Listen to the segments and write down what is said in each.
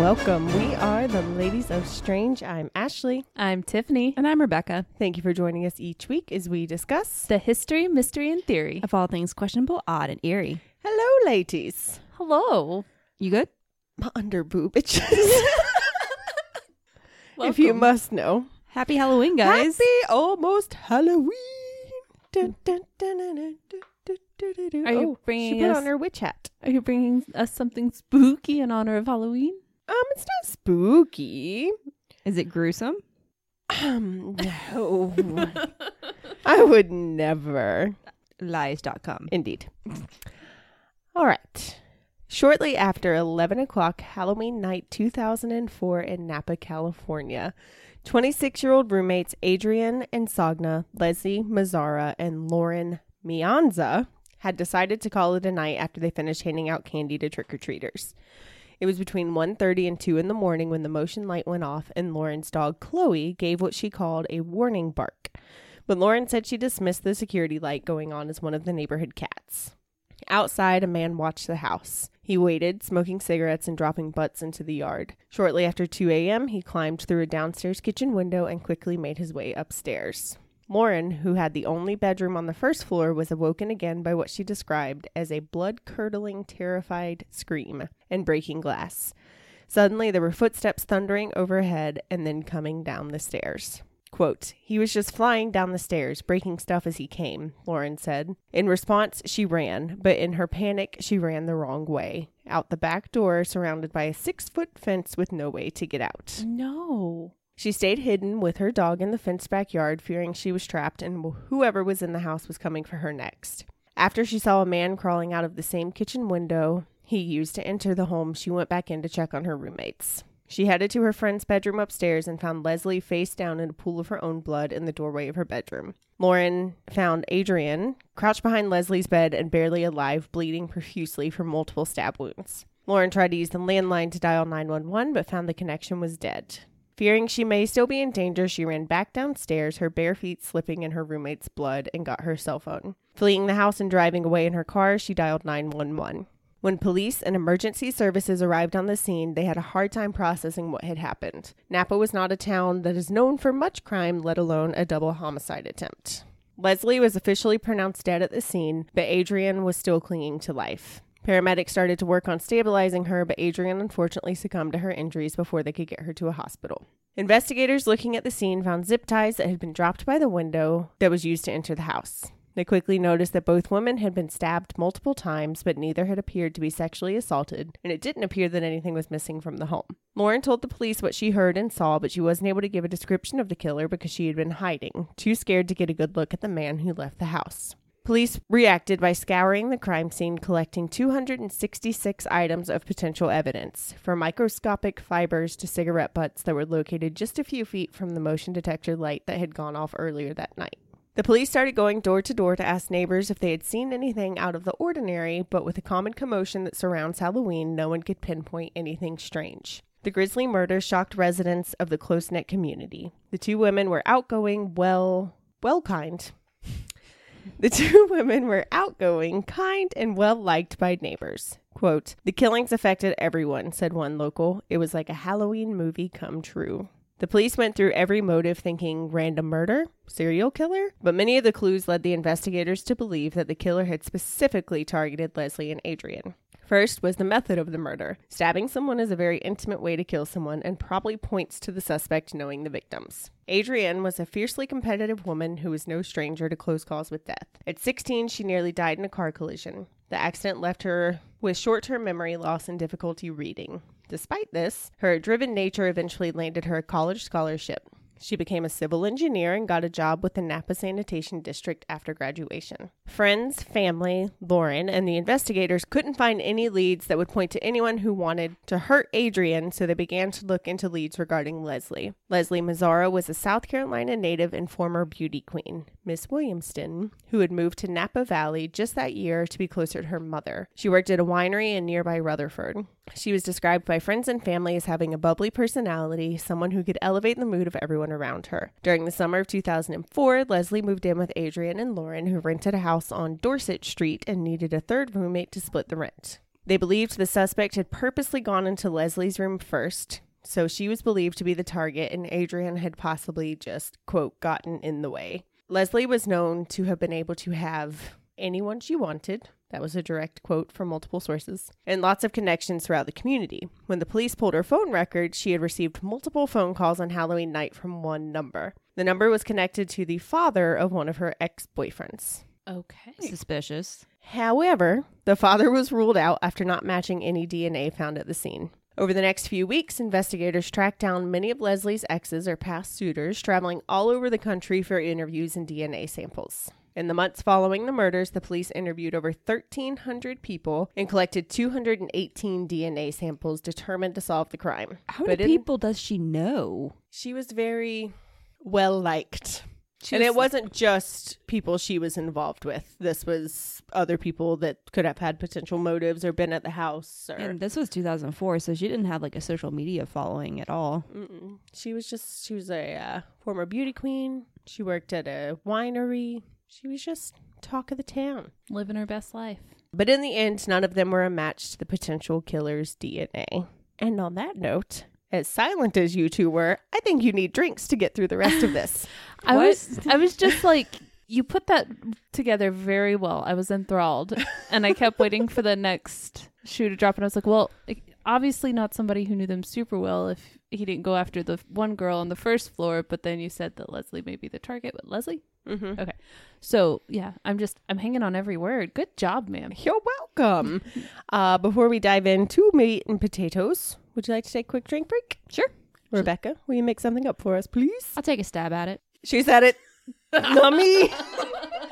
Hello and welcome. We are the Ladies of Strange. I'm Ashley. I'm Tiffany. And I'm Rebecca. Thank you for joining us each week as we discuss. The history, mystery, and theory. Of all things questionable, odd, and eerie. Hello, ladies. Hello. You good? My under boob itches. if you must know. Happy Halloween, guys. Happy almost Halloween. Dun, dun, dun, dun, dun, dun, dun, dun, dun, dun. Are you Oh, bringing She put us- on her witch hat. Are you bringing us something spooky in honor of Halloween? Um, it's not spooky. Is it gruesome? Um, no. I would never. Lies.com. Indeed. All right. Shortly after 11 o'clock Halloween night 2004 in Napa, California, 26 year old roommates Adriane Insogna, Leslie Mazzara, and Lauren Meanza had decided to call it a night after they finished handing out candy to trick or treaters. It was between 1:30 and 2 in the morning when the motion light went off and Lauren's dog Chloe gave what she called a warning bark. But Lauren said she dismissed the security light going on as one of the neighborhood cats. Outside, a man watched the house. He waited, smoking cigarettes and dropping butts into the yard. Shortly after 2 a.m., he climbed through a downstairs kitchen window and quickly made his way upstairs. Lauren, who had the only bedroom on the first floor, was awoken again by what she described as a blood curdling, terrified scream and breaking glass. Suddenly, there were footsteps thundering overhead and then coming down the stairs. Quote, he was just flying down the stairs, breaking stuff as he came, Lauren said. In response, she ran, but in her panic, she ran the wrong way. Out the back door, surrounded by a six foot fence with no way to get out. No. She stayed hidden with her dog in the fenced backyard, fearing she was trapped and whoever was in the house was coming for her next. After she saw a man crawling out of the same kitchen window he used to enter the home, she went back in to check on her roommates. She headed to her friend's bedroom upstairs and found Leslie face down in a pool of her own blood in the doorway of her bedroom. Lauren found Adriane crouched behind Leslie's bed and barely alive, bleeding profusely from multiple stab wounds. Lauren tried to use the landline to dial 911 but found the connection was dead. Fearing she may still be in danger, she ran back downstairs, her bare feet slipping in her roommate's blood, and got her cell phone. Fleeing the house and driving away in her car, she dialed 911. When police and emergency services arrived on the scene, they had a hard time processing what had happened. Napa was not a town that is known for much crime, let alone a double homicide attempt. Leslie was officially pronounced dead at the scene, but Adriane was still clinging to life. Paramedics started to work on stabilizing her, but Adriane unfortunately succumbed to her injuries before they could get her to a hospital. Investigators looking at the scene found zip ties that had been dropped by the window that was used to enter the house. They quickly noticed that both women had been stabbed multiple times, but neither had appeared to be sexually assaulted, and it didn't appear that anything was missing from the home. Lauren told the police what she heard and saw, but she wasn't able to give a description of the killer because she had been hiding, too scared to get a good look at the man who left the house. Police reacted by scouring the crime scene, collecting 266 items of potential evidence, from microscopic fibers to cigarette butts that were located just a few feet from the motion detector light that had gone off earlier that night. The police started going door to door to ask neighbors if they had seen anything out of the ordinary, but with the common commotion that surrounds Halloween, no one could pinpoint anything strange. The grisly murder shocked residents of the close knit community. The two women were outgoing, well, well kind. The two women were outgoing, kind, and well liked by neighbors. Quote, The killings affected everyone, said one local. It was like a Halloween movie come true. The police went through every motive thinking random murder, serial killer, but many of the clues led the investigators to believe that the killer had specifically targeted Leslie and Adriane. First was the method of the murder. Stabbing someone is a very intimate way to kill someone and probably points to the suspect knowing the victims. Adriane was a fiercely competitive woman who was no stranger to close calls with death. At 16, she nearly died in a car collision. The accident left her with short term memory loss and difficulty reading. Despite this, her driven nature eventually landed her a college scholarship. She became a civil engineer and got a job with the Napa Sanitation District after graduation. Friends, family, Lauren, and the investigators couldn't find any leads that would point to anyone who wanted to hurt Adriane, so they began to look into leads regarding Leslie. Leslie Mazzara was a South Carolina native and former beauty queen, Miss Williamston, who had moved to Napa Valley just that year to be closer to her mother. She worked at a winery in nearby Rutherford. She was described by friends and family as having a bubbly personality, someone who could elevate the mood of everyone around her. During the summer of 2004, Leslie moved in with Adriane and Lauren, who rented a house on Dorset Street and needed a third roommate to split the rent. They believed the suspect had purposely gone into Leslie's room first, so she was believed to be the target, and Adriane had possibly just, quote, gotten in the way. Leslie was known to have been able to have anyone she wanted. That was a direct quote from multiple sources, and lots of connections throughout the community. When the police pulled her phone records, she had received multiple phone calls on Halloween night from one number. The number was connected to the father of one of her ex boyfriends. Okay. Suspicious. However, the father was ruled out after not matching any DNA found at the scene. Over the next few weeks, investigators tracked down many of Leslie's exes or past suitors, traveling all over the country for interviews and DNA samples. In the months following the murders, the police interviewed over 1,300 people and collected 218 DNA samples determined to solve the crime. How But many in- people does she know? She was very well liked. She and was- it wasn't just people she was involved with. This was other people that could have had potential motives or been at the house. Or And this was 2004, so she didn't have like a social media following at all. Mm-mm. she was just she was a uh, former beauty queen. She worked at a winery. She was just talk of the town. Living her best life. But in the end, none of them were a match to the potential killer's DNA. And on that note, as silent as you two were, I think you need drinks to get through the rest of this. I What? was I was just like you put that together very well. I was enthralled and I kept waiting for the next shoe to drop and I was like, well, like, obviously not somebody who knew them super well if he didn't go after the one girl on the first floor, but then you said that Leslie may be the target, but Leslie? mm-hmm. Okay. So, yeah, I'm just I'm hanging on every word. Good job, ma'am. You're welcome. uh, before we dive into meat and potatoes, would you like to take a quick drink break? Sure. Rebecca, will you make something up for us, please? I'll take a stab at it. She said it. Not me.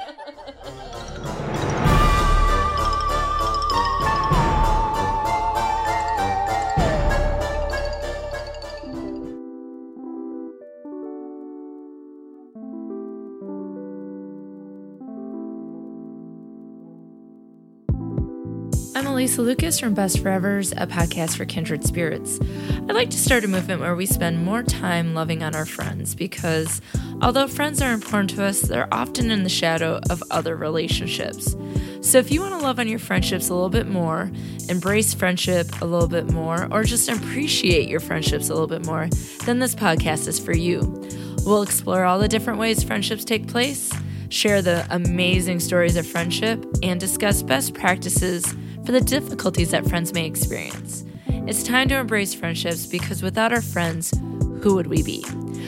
I'm Lucas from Best Forevers, a podcast for kindred spirits. I'd like to start a movement where we spend more time loving on our friends because although friends are important to us, they're often in the shadow of other relationships. So if you want to love on your friendships a little bit more, embrace friendship a little bit more, or just appreciate your friendships a little bit more, then this podcast is for you. We'll explore all the different ways friendships take place, share the amazing stories of friendship, and discuss best practices for the difficulties that friends may experience. It's time to embrace friendships because without our friends, who would we be?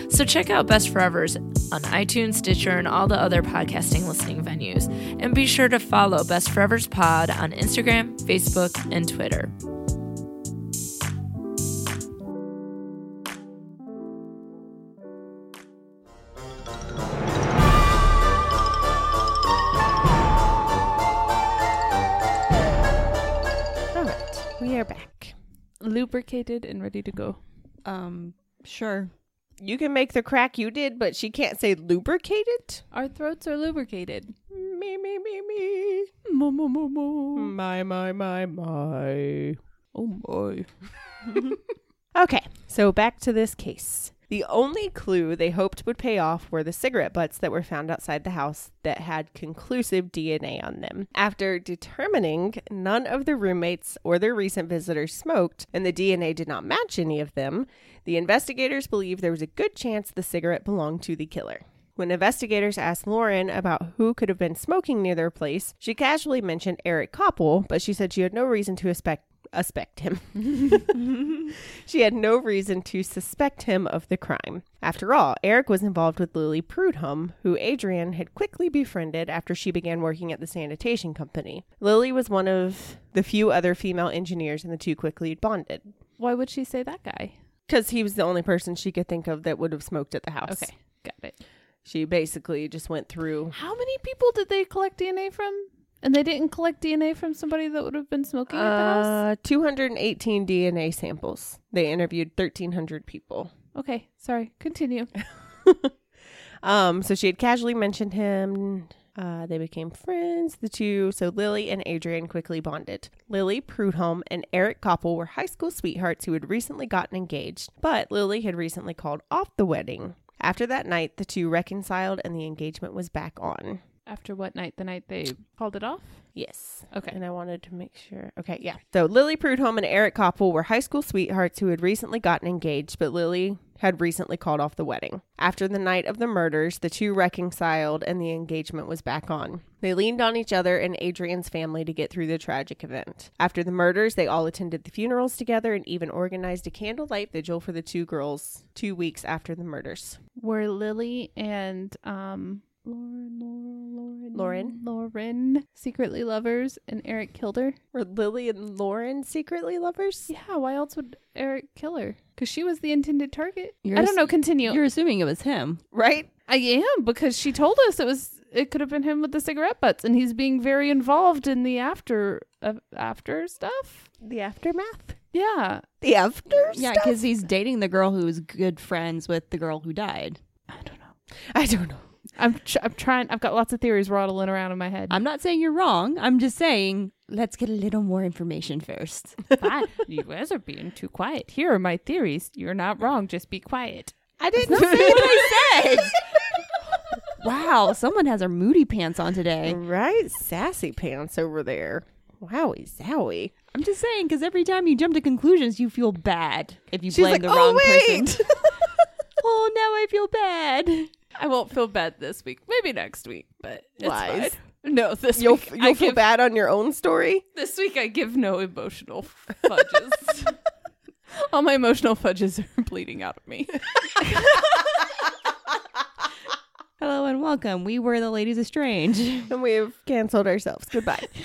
So check out Best Forevers on iTunes, Stitcher, and all the other podcasting listening venues. And be sure to follow Best Forevers Pod on Instagram, Facebook, and Twitter. Right, we are back. Lubricated and ready to go. Um, sure. You can make the crack you did, but she can't say lubricated. Our throats are lubricated. Me, me, me, me. Mo, mo, mo, mo. My, my, my, my. Oh boy. Okay, so back to this case. The only clue they hoped would pay off were the cigarette butts that were found outside the house that had conclusive DNA on them. After determining none of the roommates or their recent visitors smoked, and the DNA did not match any of them, the investigators believed there was a good chance the cigarette belonged to the killer. When investigators asked Lauren about who could have been smoking near their place, she casually mentioned Eric Copple, but she said she had no reason to suspect, suspect him. She had no reason to suspect him of the crime. After all, Eric was involved with Lily Prudhomme, who Adriane had quickly befriended after she began working at the sanitation company. Lily was one of the few other female engineers, and the two quickly bonded. Why would she say that guy? Because he was the only person she could think of that would have smoked at the house. Okay, got it. She basically just went through. How many people did they collect DNA from? And they didn't collect DNA from somebody that would have been smoking at the house? Uh, 218 DNA samples. They interviewed 1,300 people. Okay, sorry. Continue. Um, so she had casually mentioned him. Uh, they became friends, the two. So Lily and Adriane quickly bonded. Lily Prudhomme and Eric Copple were high school sweethearts who had recently gotten engaged, but Lily had recently called off the wedding. After that night, the two reconciled and the engagement was back on. After what night? The night they called it off? Yes. Okay. And I wanted to make sure. Okay, yeah. So Lily Prudhomme and Eric Copple were high school sweethearts who had recently gotten engaged, but Lily had recently called off the wedding. After the night of the murders, the two reconciled and the engagement was back on. They leaned on each other and Adriane's family to get through the tragic event. After the murders, they all attended the funerals together and even organized a candlelight vigil for the two girls two weeks after the murders. Were Lily and um Lauren, Lauren, Lauren? Lauren secretly lovers, and Eric killed her? Were Lily and Lauren secretly lovers? Yeah. Why else would Eric kill her? Because she was the intended target. You're I don't know. Continue. You're assuming it was him. Right? I am because she told us it was. It could have been him with the cigarette butts, and he's being very involved in the after uh, after stuff. The aftermath? Yeah. The after Yeah, because he's dating the girl who was good friends with the girl who died. I don't know. I don't know. I'm tr- I'm trying. I've got lots of theories rattling around in my head. I'm not saying you're wrong. I'm just saying let's get a little more information first. Fine. you guys are being too quiet. Here are my theories. You're not wrong. Just be quiet. I didn't say what I said. wow, someone has our moody pants on today. Right? Sassy pants over there. Wowie zowie. I'm just saying because every time you jump to conclusions, you feel bad if you She's blame like, the oh, wrong wait. person. oh, now I feel bad. I won't feel bad this week. Maybe next week, but it's Lies. fine. No, this You'll, week you'll I feel give, bad on your own story? This week I give no emotional fudges. All my emotional fudges are bleeding out of me. Hello and welcome. We were the Ladies of Strange. And we've canceled ourselves. Goodbye.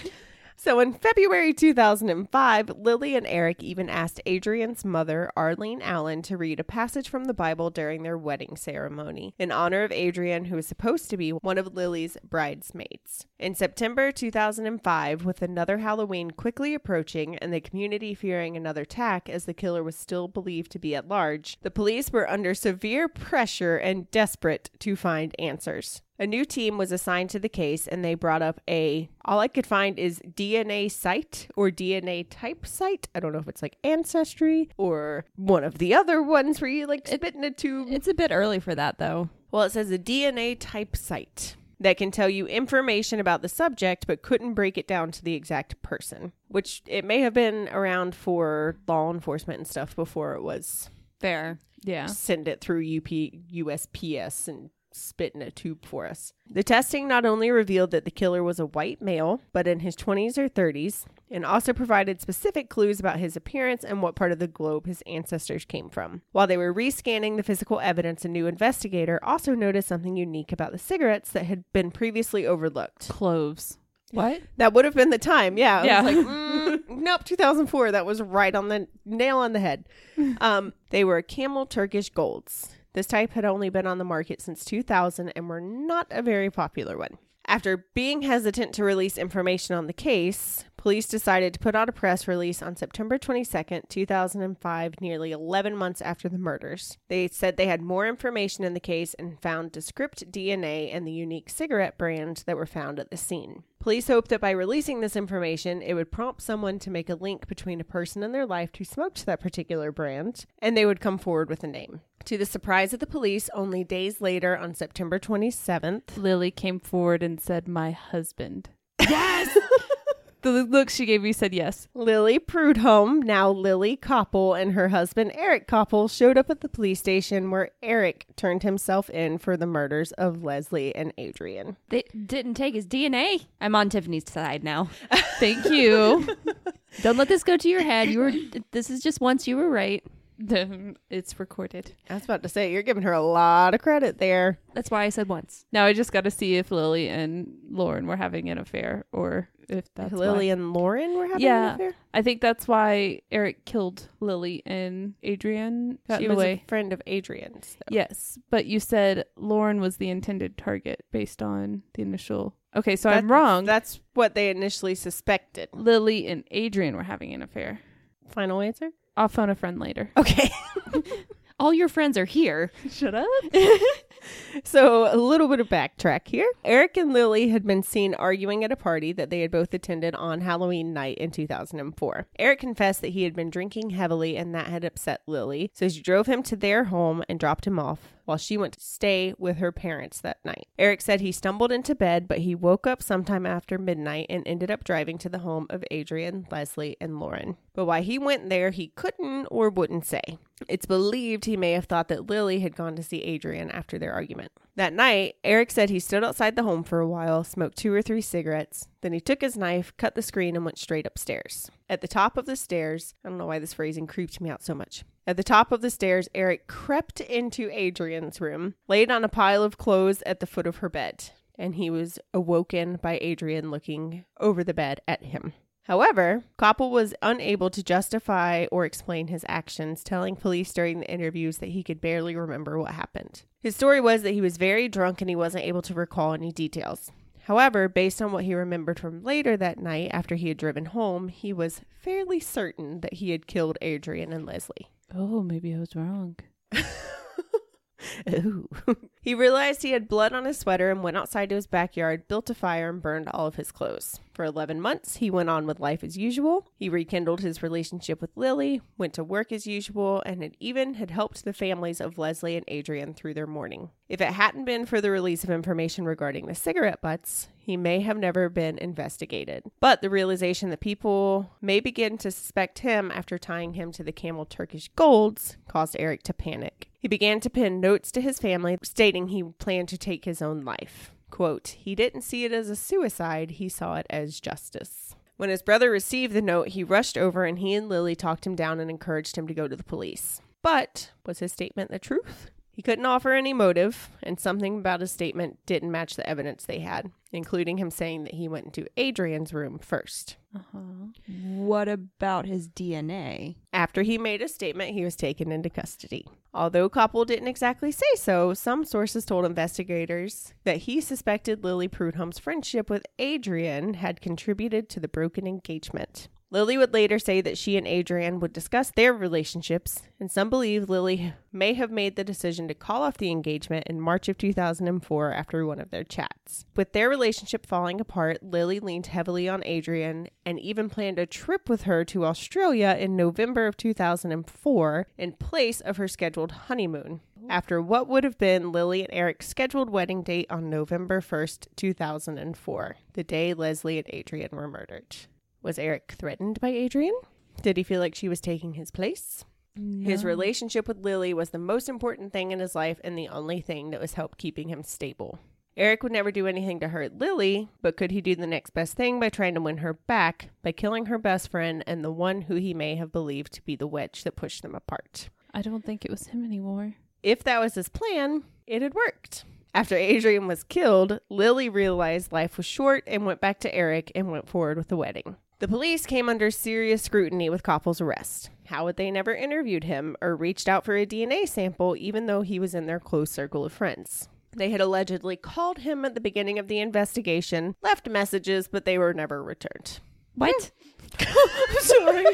So in February 2005, Lily and Eric even asked Adriane's mother, Arlene Allen, to read a passage from the Bible during their wedding ceremony in honor of Adriane, who was supposed to be one of Lily's bridesmaids. In September 2005, with another Halloween quickly approaching and the community fearing another attack as the killer was still believed to be at large, the police were under severe pressure and desperate to find answers. A new team was assigned to the case and they brought up a all I could find is DNA site or DNA type site. I don't know if it's like ancestry or one of the other ones where you like spit in a tube. It's a bit early for that, though. Well, it says a DNA type site that can tell you information about the subject but couldn't break it down to the exact person, which it may have been around for law enforcement and stuff before it was Fair. Yeah. send it through UP USPS and spit in a tube for us. The testing not only revealed that the killer was a white male, but in his 20s or 30s, and also provided specific clues about his appearance and what part of the globe his ancestors came from. While they were rescanning the physical evidence, a new investigator also noticed something unique about the cigarettes that had been previously overlooked. Cloves. What? That would have been the time, yeah. I Yeah. was like, mm, nope, 2004. That was right on the nail on the head. Um, they were camel Turkish golds. This type had only been on the market since 2000 and were not a very popular one. After being hesitant to release information on the case, police decided to put out a press release on September 22nd, 2005, nearly 11 months after the murders. They said they had more information in the case and found descript DNA and the unique cigarette brand that were found at the scene. Police hoped that by releasing this information, it would prompt someone to make a link between a person in their life who smoked that particular brand, and they would come forward with a name. To the surprise of the police, only days later, on September 27th, Lily came forward and said, "My husband." Yes. the look she gave me said yes. Lily Prudhomme, now Lily Copple, and her husband Eric Copple showed up at the police station where Eric turned himself in for the murders of Leslie and Adriane. They didn't take his DNA. I'm on Tiffany's side now. Thank you. Don't let this go to your head. You were. This is just once you were right. The- it's recorded. I was about to say, you're giving her a lot of credit there. That's why I said once. Now I just got to see if Lily and Lauren were having an affair or if that's Lily why. and Lauren were having Yeah. an affair? I think that's why Eric killed Lily and Adriane got She was a friend of Adriane's. Though. Yes, but you said Lauren was the intended target based on the initial. Okay, so I'm wrong. That's what they initially suspected. Lily and Adriane were having an affair. Final answer? I'll phone a friend later. Okay. All your friends are here. Shut up. So, a little bit of backtrack here. Eric and Lily had been seen arguing at a party that they had both attended on Halloween night in 2004. Eric confessed that he had been drinking heavily and that had upset Lily, so she drove him to their home and dropped him off. While she went to stay with her parents that night. Eric said he stumbled into bed, but he woke up sometime after midnight and ended up driving to the home of Adriane, Leslie, and Lauren. But why he went there, he couldn't or wouldn't say. It's believed he may have thought that Lily had gone to see Adriane after their argument. That night, Eric said he stood outside the home for a while, smoked two or three cigarettes, then he took his knife, cut the screen, and went straight upstairs. At the top of the stairs, I don't know why this phrasing creeped me out so much. At the top of the stairs, Eric crept into Adriane's room, laid on a pile of clothes at the foot of her bed, and he was awoken by Adriane looking over the bed at him. However, Copple was unable to justify or explain his actions, telling police during the interviews that he could barely remember what happened. His story was that he was very drunk and he wasn't able to recall any details. However, based on what he remembered from later that night after he had driven home, he was fairly certain that he had killed Adriane and Leslie. Oh, maybe I was wrong. Ooh. he realized he had blood on his sweater and went outside to his backyard, built a fire, and burned all of his clothes. For 11 months, he went on with life as usual. He rekindled his relationship with Lily, went to work as usual, and had even had helped the families of Leslie and Adriane through their mourning. If it hadn't been for the release of information regarding the cigarette butts, he may have never been investigated. But the realization that people may begin to suspect him after tying him to the camel Turkish golds caused Eric to panic. He began to pen notes to his family stating he planned to take his own life. Quote, he didn't see it as a suicide, he saw it as justice. When his brother received the note, he rushed over and he and Lily talked him down and encouraged him to go to the police. But was his statement the truth? He couldn't offer any motive, and something about his statement didn't match the evidence they had, including him saying that he went into Adriane's room first. Uh-huh. What about his DNA? After he made a statement, he was taken into custody. Although Copple didn't exactly say so, some sources told investigators that he suspected Lily Prudhomme's friendship with Adriane had contributed to the broken engagement. Lily would later say that she and Adriane would discuss their relationships, and some believe Lily may have made the decision to call off the engagement in March of 2004 after one of their chats. With their relationship falling apart, Lily leaned heavily on Adriane and even planned a trip with her to Australia in November of 2004 in place of her scheduled honeymoon. After what would have been Lily and Eric's scheduled wedding date on November 1st, 2004, the day Leslie and Adriane were murdered. Was Eric threatened by Adriane? Did he feel like she was taking his place? His relationship with Lily was the most important thing in his life and the only thing that was help keeping him stable. Eric would never do anything to hurt Lily, but could he do the next best thing by trying to win her back by killing her best friend and the one who he may have believed to be the wedge that pushed them apart? I don't think it was him anymore. If that was his plan, it had worked. After Adriane was killed, Lily realized life was short and went back to Eric and went forward with the wedding. The police came under serious scrutiny with Copple's arrest. How had they never interviewed him or reached out for a DNA sample, even though he was in their close circle of friends? They had allegedly called him at the beginning of the investigation, left messages, but they were never returned. What? Sorry.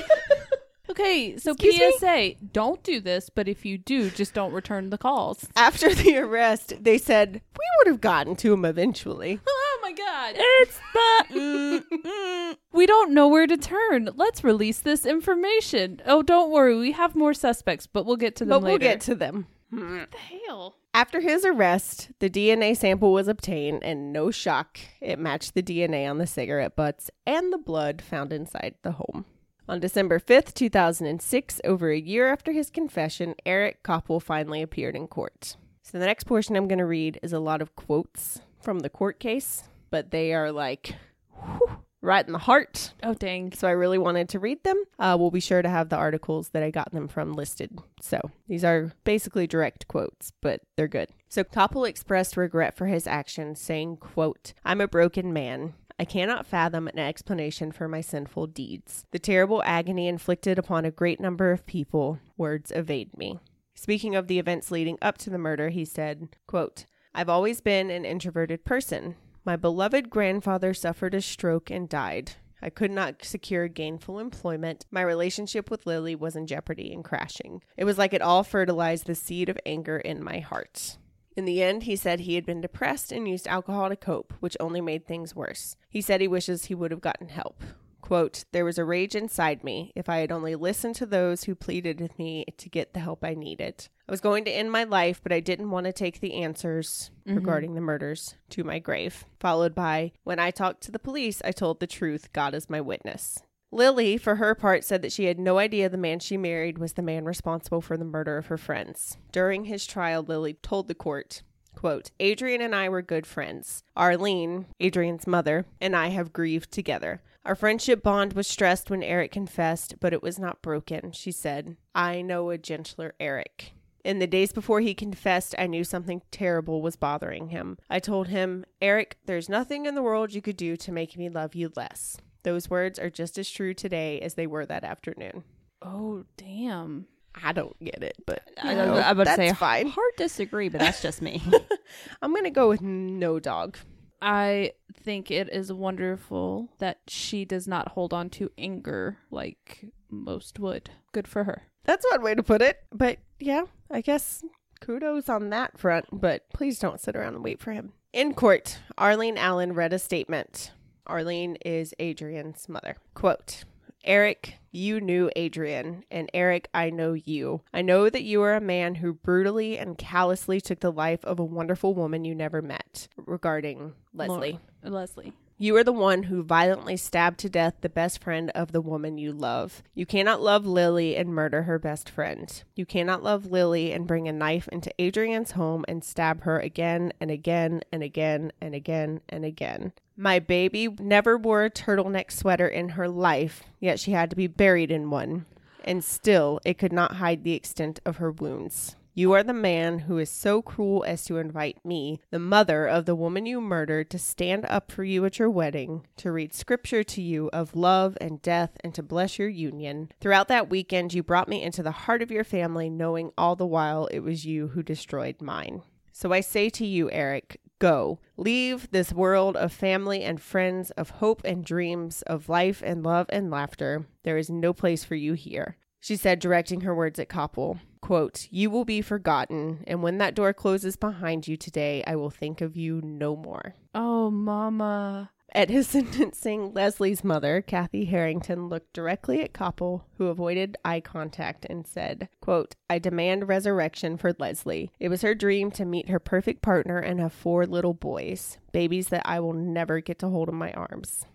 Okay, so Excuse me? PSA, don't do this, but if you do, just don't return the calls. After the arrest, they said, We would have gotten to him eventually. Oh my god. It's the. Mm, mm. We don't know where to turn. Let's release this information. Oh, don't worry. We have more suspects, but we'll get to them But we'll get to them. What the hell? After his arrest, the DNA sample was obtained, and no shock, it matched the DNA on the cigarette butts and the blood found inside the home. On December 5th, 2006, over a year after his confession, Eric Copple finally appeared in court. So the next portion I'm going to read is a lot of quotes from the court case, but they are like whew, right in the heart. Oh, dang. So I really wanted to read them. Uh, we'll be sure to have the articles that I got them from listed. So these are basically direct quotes, but they're good. So Copple expressed regret for his actions, saying, quote, I'm a broken man. I cannot fathom an explanation for my sinful deeds. The terrible agony inflicted upon a great number of people, words evade me. Speaking of the events leading up to the murder, he said, quote, I've always been an introverted person. My beloved grandfather suffered a stroke and died. I could not secure gainful employment. My relationship with Lily was in jeopardy and crashing. It was like it all fertilized the seed of anger in my heart. In the end, he said he had been depressed and used alcohol to cope, which only made things worse. He said he wishes he would have gotten help. Quote, There was a rage inside me. If I had only listened to those who pleaded with me to get the help I needed. I was going to end my life, but I didn't want to take the answers mm-hmm. regarding the murders to my grave. Followed by, When I talked to the police, I told the truth. God is my witness. Lily, for her part, said that she had no idea the man she married was the man responsible for the murder of her friends. During his trial, Lily told the court, quote, Adriane and I were good friends. Arlene, Adriane's mother, and I have grieved together. Our friendship bond was stressed when Eric confessed, but it was not broken, she said. I know a gentler Eric. In the days before he confessed, I knew something terrible was bothering him. I told him, Eric, there's nothing in the world you could do to make me love you less. Those words are just as true today as they were that afternoon. Oh, damn. I don't get it, but I, know, I would that's say fine. hard disagree, but that's just me. I'm gonna go with no dog. I think it is wonderful that she does not hold on to anger like most would. Good for her. That's one way to put it. But yeah, I guess kudos on that front. But please don't sit around and wait for him. In court, Arlene Allen read a statement. Arlene is Adriane's mother. Quote. Eric, you knew Adriane, and Eric, I know you. I know that you are a man who brutally and callously took the life of a wonderful woman you never met. Regarding Leslie. Leslie. You are the one who violently stabbed to death the best friend of the woman you love. You cannot love Lily and murder her best friend. You cannot love Lily and bring a knife into Adriane's home and stab her again and again and again and again and again. My baby never wore a turtleneck sweater in her life, yet she had to be buried in one. And still, it could not hide the extent of her wounds. You are the man who is so cruel as to invite me, the mother of the woman you murdered, to stand up for you at your wedding, to read scripture to you of love and death, and to bless your union. Throughout that weekend, you brought me into the heart of your family, knowing all the while it was you who destroyed mine. So I say to you, Eric, go. Leave this world of family and friends, of hope and dreams, of life and love and laughter. There is no place for you here. She said, directing her words at Copple, quote, You will be forgotten, and when that door closes behind you today, I will think of you no more. Oh, mama. At his sentencing, Leslie's mother, Kathy Harrington, looked directly at Copple, who avoided eye contact, and said, quote, I demand resurrection for Leslie. It was her dream to meet her perfect partner and have four little boys, babies that I will never get to hold in my arms.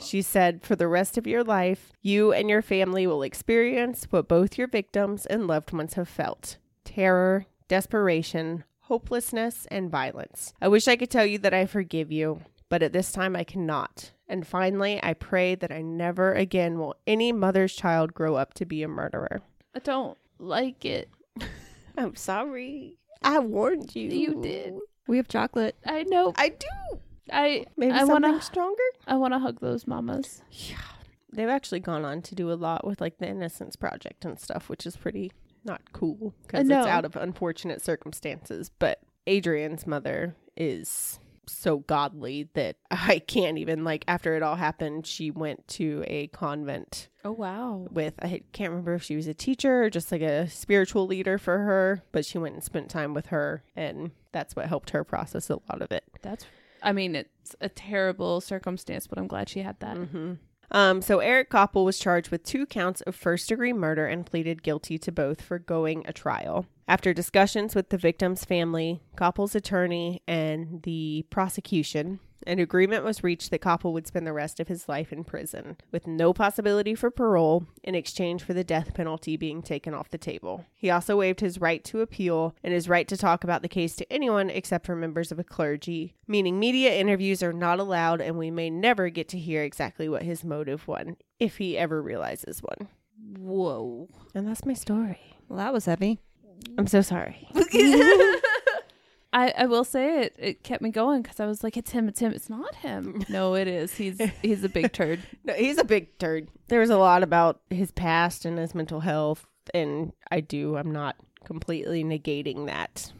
She said, For the rest of your life, you and your family will experience what both your victims and loved ones have felt terror, desperation, hopelessness, and violence. I wish I could tell you that I forgive you, but at this time I cannot. And finally, I pray that I never again will any mother's child grow up to be a murderer. I don't like it. I'm sorry. I warned you. You did. we have chocolate. I know. I do. I Maybe I something want to stronger? I want to hug those mamas. Yeah, They've actually gone on to do a lot with like the Innocence Project and stuff, which is pretty not cool because it's out of unfortunate circumstances. But Adriane's mother is so godly that I can't even like after it all happened, she went to a convent Oh wow. with I can't remember if she was a teacher or just like a spiritual leader for her, but she went and spent time with her and that's what helped her process a lot of it. That's I mean it's a terrible circumstance, but I'm glad she had that. hmm Um, so Eric Copple was charged with two counts of first degree murder and pleaded guilty to both for going a trial. After discussions with the victim's family, Copple's attorney, and the prosecution, an agreement was reached that Copple would spend the rest of his life in prison, with no possibility for parole in exchange for the death penalty being taken off the table. He also waived his right to appeal and his right to talk about the case to anyone except for members of a clergy, meaning media interviews are not allowed and we may never get to hear exactly what his motive was, if he ever realizes one. Whoa. And that's my story. Well, that was heavy. I'm so sorry. I, I will say it it kept me going because I was like it's him it's him it's not him no it is he's he's a big turd No, he's a big turd. There was a lot about his past and his mental health, and I do. I'm not completely negating that,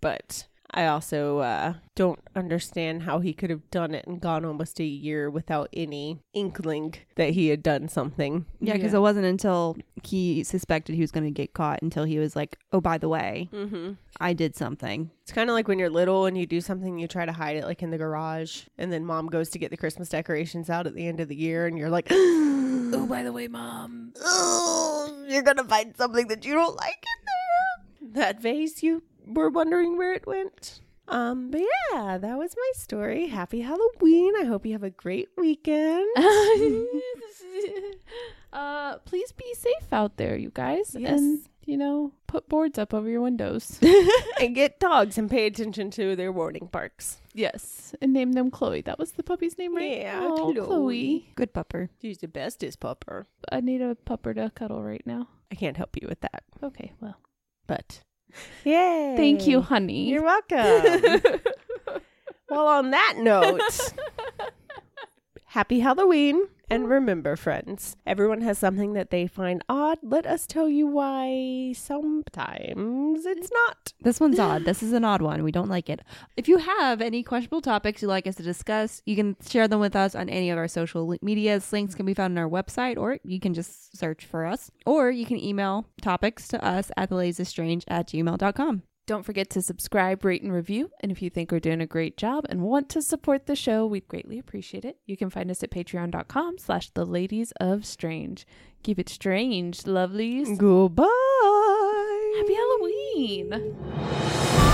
but I also uh, don't understand how he could have done it and gone almost a year without any inkling that he had done something. Yeah, because Yeah. it wasn't until he suspected he was going to get caught until he was like, "Oh, by the way, Mm-hmm. I did something." It's kind of like when you're little and you do something, you try to hide it, like in the garage, and then mom goes to get the Christmas decorations out at the end of the year, and you're like, Oh, by the way, mom. oh, you're gonna find something that you don't like in there. That vase, you were wondering where it went. Um, but yeah, that was my story. Happy Halloween. I hope you have a great weekend. uh, please be safe out there, you guys, Yes. and you know, put boards up over your windows. and get dogs and pay attention to their warning barks. yes, and name them Chloe. That was the puppy's name, right? Yeah, oh, Chloe. Chloe. Good pupper. She's the bestest pupper. I need a pupper to cuddle right now. I can't help you with that, Okay, well, but yay! thank you, honey. You're welcome. well, on that note, happy Halloween. And remember, friends, everyone has something that they find odd. Let us tell you why sometimes it's not. This one's odd. This is an odd one. We don't like it. If you have any questionable topics you'd like us to discuss, you can share them with us on any of our social medias. Links can be found on our website, or you can just search for us. Or you can email topics to us at theladiesofstrange at gmail.com. Don't forget to subscribe, rate, and review. And if you think we're doing a great job and want to support the show, we'd greatly appreciate it. You can find us at patreon.com slash the ladies of strange. Keep it strange, lovelies. Goodbye. Happy Halloween.